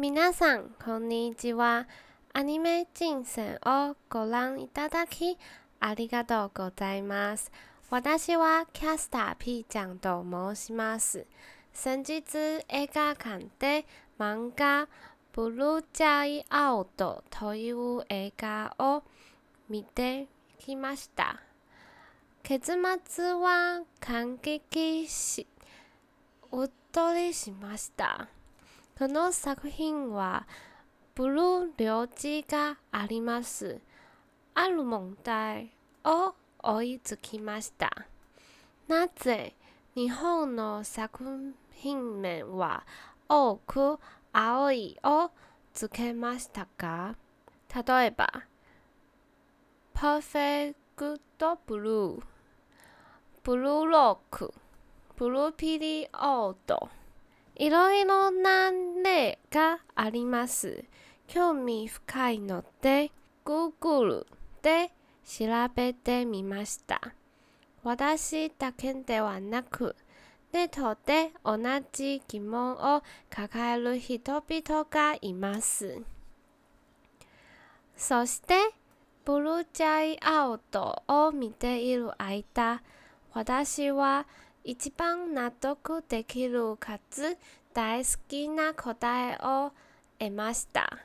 皆さん、こんにちは。アニメ人生をご覧いただき、ありがとうございます。私はキャスター P ちゃんと申します。先日映画館で漫画ブルージャイアウトという映画を見てきました。結末は感激し、うっとりしました。この作品はブルー領地があります。ある問題を追いつきました。なぜ日本の作品名は多く青いをつけましたか？例えば、Perfect Blue、ブルーロック、ブルーピリオード、いろいろな例があります。興味深いので、Google で調べてみました。私だけではなく、ネットで同じ疑問を抱える人々がいます。そして、ブルージャイアウトを見ている間、私は一番納得できるかつ大好きな答えを得ました。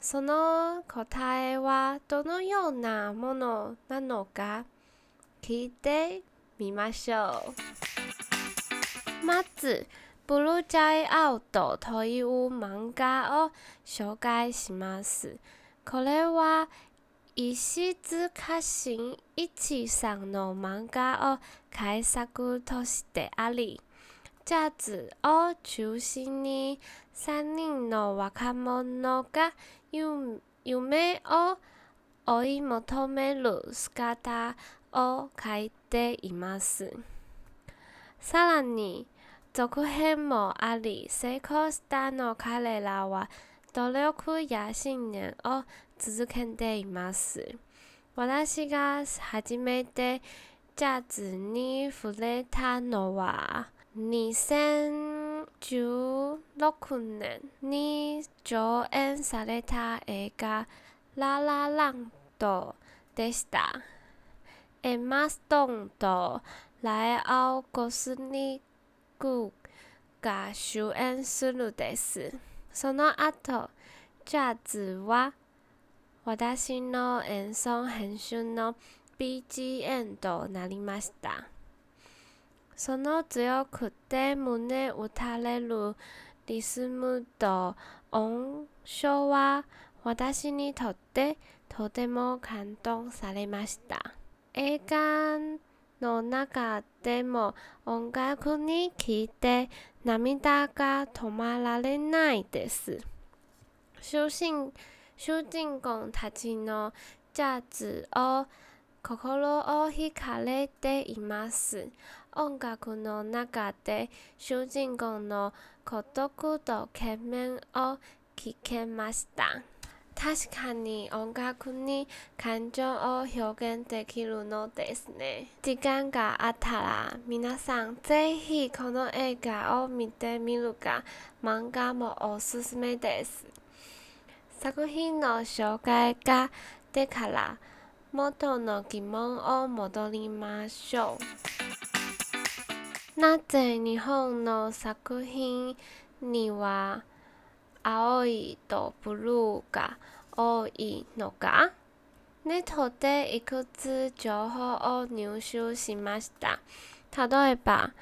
その答えはどのようなものなのか聞いてみましょう。まず、ブルージャイアウトという漫画を紹介します。これは石塚真一さんの漫画を改作としてあり、ジャズを中心に3人の若者が夢を追い求める姿を描いています。さらに、続編もあり、成功したの彼らは努力や信念を続けています。私が初めてジャズに触れたのは2016年に上演された映画ララランドでした。エマ・ストーンとライアオ・ゴスリングが主演するです。その後、ジャズは私の演奏編集の BGM となりました。その強くて胸打たれるリズムと音章は私にとってとても感動されました。映画の中でも音楽に聴いて涙が止まられないです。主人主人公たちのジャズを心を惹かれています。音楽の中で主人公の孤独と懸命を聞けました。確かに音楽に感情を表現できるのですね。時間があったら皆さんぜひこの映画を見てみるか漫画もおすすめです。作品の紹介がでから元の疑問を戻りましょう。なぜ日本の作品には青いとブルーが多いのか？ネットでいくつ情報を入手しました。例えば、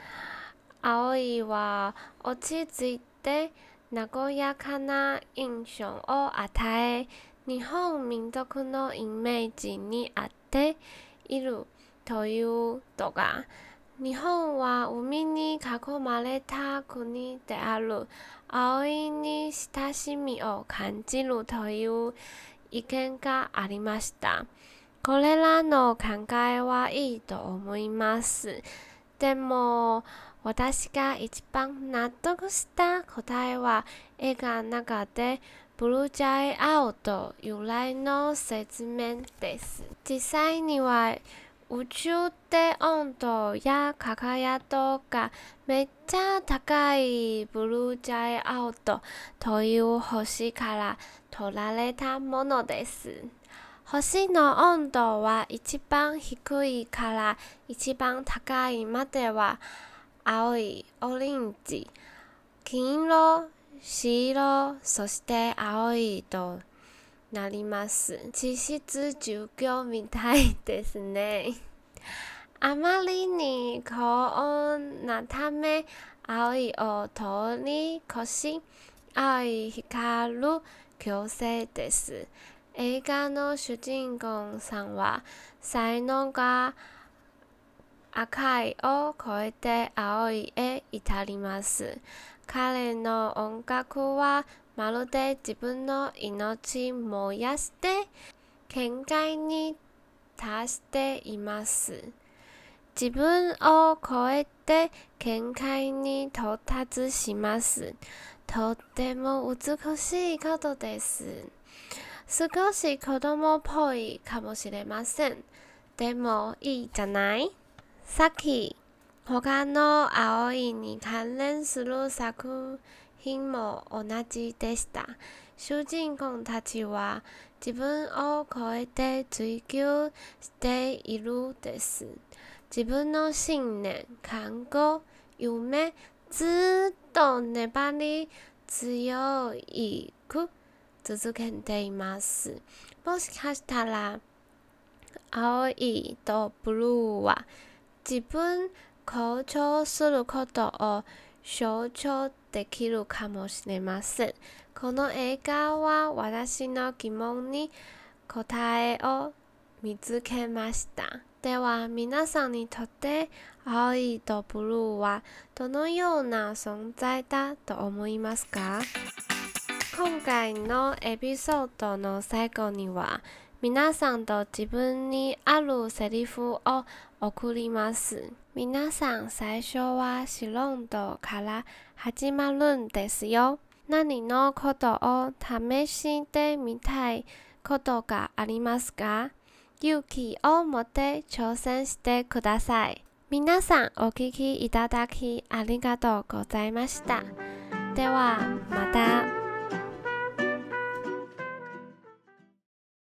青いは落ち着いて和やかな印象を与え、日本民族のイメージに合っているというのが、日本は海に囲まれた国である。青いに親しみを感じるという意見がありました。これらの考えはいいと思います。でも、私が一番納得した答えは映画の中でブルージャイアウト由来の説明です。実際には宇宙で温度や輝度がめっちゃ高いブルージャイアウトという星から取られたものです。星の温度は一番低いから一番高いまでは青い、オレンジ、金色、白、そして青いとなります。実質授業みたいですね。あまりに高温なため、青いを通り越し、青い光る強制です。映画の主人公さんは、才能が赤いを超えて青いへ至ります。彼の音楽はまるで自分の命燃やして限界に達しています。自分を超えて限界に到達します。とっても美しいことです。少し子供っぽいかもしれません。でもいいじゃない？さっき他の青いに関連する作品も同じでした。主人公たちは自分を超えて追求しているです。自分の信念、看護、夢、ずっと粘り強いく続けています。もしかしたら、青いとブルーは自分強調することを象徴できるかもしれません。この映画は私の疑問に答えを見つけました。では皆さんにとって青いとブルーはどのような存在だと思いますか？今回のエピソードの最後には皆さんと自分にあるセリフを送ります。皆さん最初は素人から始まるんですよ。何のことを試してみたいことがありますか？勇気を持って挑戦してください。皆さんお聞きいただきありがとうございました。ではまた。